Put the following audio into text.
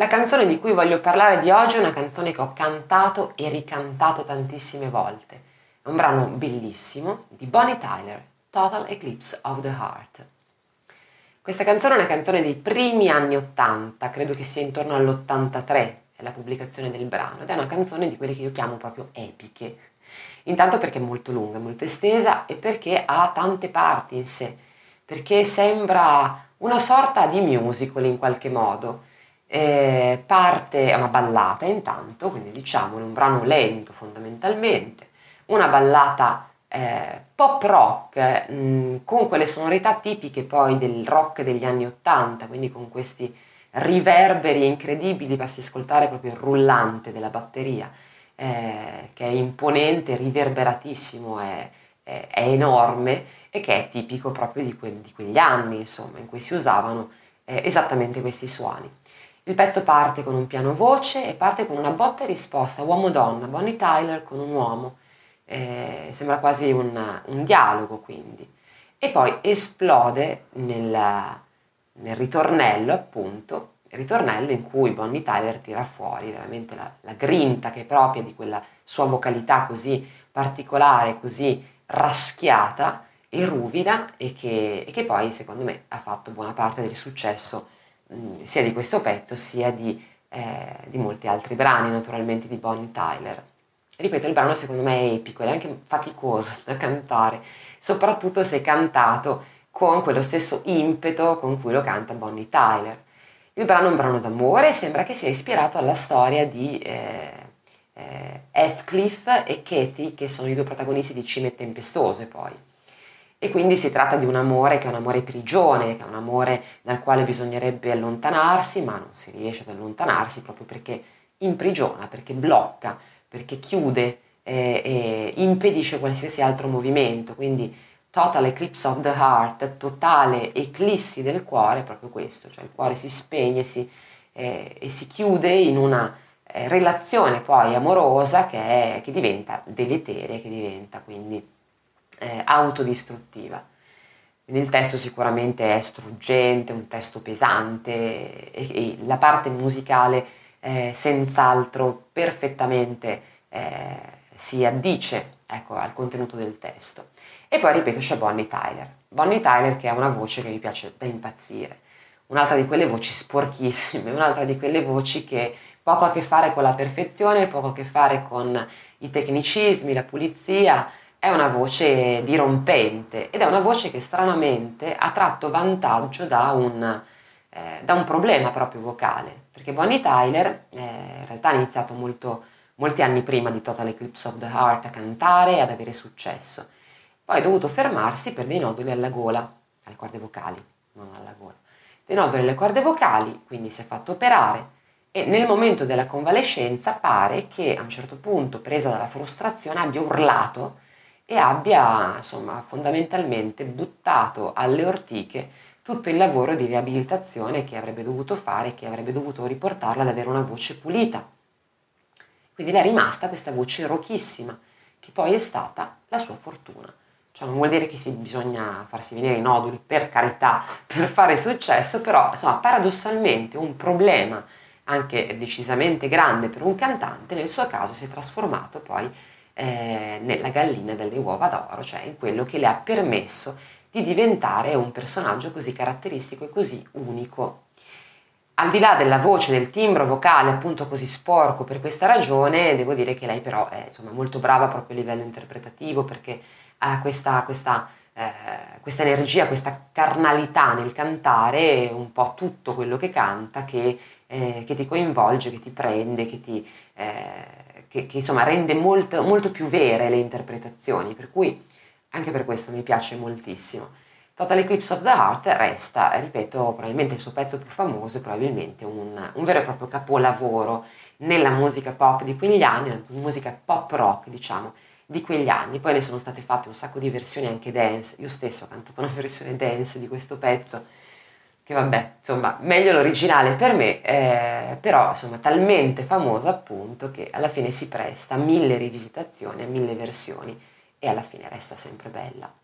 La canzone di cui voglio parlare di oggi è una canzone che ho cantato e ricantato tantissime volte. È un brano bellissimo di Bonnie Tyler, Total Eclipse of the Heart. Questa canzone è una canzone dei primi anni 80, credo che sia intorno all'83 è la pubblicazione del brano ed è una canzone di quelle che io chiamo proprio epiche. Intanto perché è molto lunga, molto estesa e perché ha tante parti in sé, perché sembra una sorta di musical in qualche modo eh, parte, una ballata intanto, quindi diciamo un brano lento fondamentalmente, una ballata eh, pop rock mh, mm, con quelle sonorità tipiche poi del rock degli anni Ottanta, quindi con questi riverberi incredibili, basti ascoltare proprio il rullante della batteria, eh, che è imponente, riverberatissimo, è, è, è, enorme e che è tipico proprio di, que- di quegli anni, insomma, in cui si usavano eh, esattamente questi suoni. Il pezzo parte con un piano voce e parte con una botta e risposta uomo-donna, Bonnie Tyler con un uomo, eh, sembra quasi un, un, dialogo quindi, e poi esplode nel, nel ritornello appunto, ritornello in cui Bonnie Tyler tira fuori veramente la, la grinta che è propria di quella sua vocalità così particolare, così raschiata e ruvida e che, e che poi secondo me ha fatto buona parte del successo Mm, sia di questo pezzo sia di, eh, di, molti altri brani, naturalmente di Bonnie Tyler. Ripeto, il brano secondo me è epico ed è anche faticoso da cantare, soprattutto se cantato con quello stesso impeto con cui lo canta Bonnie Tyler. Il brano è un brano d'amore e sembra che sia ispirato alla storia di eh, eh, Heathcliff e Katie, che sono i due protagonisti di Cime Tempestose poi. E quindi si tratta di un amore che è un amore prigione, che è un amore dal quale bisognerebbe allontanarsi, ma non si riesce ad allontanarsi proprio perché imprigiona, perché blocca, perché chiude eh, e impedisce qualsiasi altro movimento. Quindi total eclipse of the heart, totale eclissi del cuore, è proprio questo, cioè il cuore si spegne si, eh, e si chiude in una eh, relazione poi amorosa che, è, che diventa deleteria, che diventa quindi eh, autodistruttiva. Quindi il testo sicuramente è struggente, un testo pesante e, e la parte musicale eh, senz'altro perfettamente eh, si addice ecco, al contenuto del testo. E poi ripeto c'è Bonnie Tyler. Bonnie Tyler che ha una voce che mi piace da impazzire, un'altra di quelle voci sporchissime, un'altra di quelle voci che poco a che fare con la perfezione, poco a che fare con i tecnicismi, la pulizia, è una voce dirompente ed è una voce che stranamente ha tratto vantaggio da un, eh, da un problema proprio vocale, perché Bonnie Tyler eh, in realtà ha iniziato molto, molti anni prima di Total Eclipse of the Heart a cantare e ad avere successo, poi ha dovuto fermarsi per dei noduli alla gola, alle corde vocali, non alla gola, dei noduli alle corde vocali, quindi si è fatto operare e nel momento della convalescenza pare che a un certo punto, presa dalla frustrazione, abbia urlato e abbia insomma fondamentalmente buttato alle ortiche tutto il lavoro di riabilitazione che avrebbe dovuto fare, che avrebbe dovuto riportarla ad avere una voce pulita. Quindi le è rimasta questa voce rochissima, che poi è stata la sua fortuna. Cioè non vuol dire che si bisogna farsi venire i noduli, per carità, per fare successo, però insomma paradossalmente un problema anche decisamente grande per un cantante, nel suo caso si è trasformato poi eh, nella gallina delle uova d'oro, cioè in quello che le ha permesso di diventare un personaggio così caratteristico e così unico. Al di là della voce, del timbro vocale appunto così sporco per questa ragione, devo dire che lei però è insomma, molto brava proprio a livello interpretativo perché ha questa, questa, eh, questa energia, questa carnalità nel cantare un po' tutto quello che canta che, eh, che ti coinvolge, che ti prende, che ti, eh, che, che insomma rende molto, molto più vere le interpretazioni, per cui anche per questo mi piace moltissimo. Total Eclipse of the Heart resta, ripeto, probabilmente il suo pezzo più famoso e probabilmente un, un, vero e proprio capolavoro nella musica pop di quegli anni, nella musica pop rock, diciamo, di quegli anni. Poi ne sono state fatte un sacco di versioni anche dance, io stesso ho cantato una versione dance di questo pezzo che vabbè, insomma, meglio l'originale per me, eh, però insomma talmente famosa appunto che alla fine si presta a mille rivisitazioni, a mille versioni e alla fine resta sempre bella.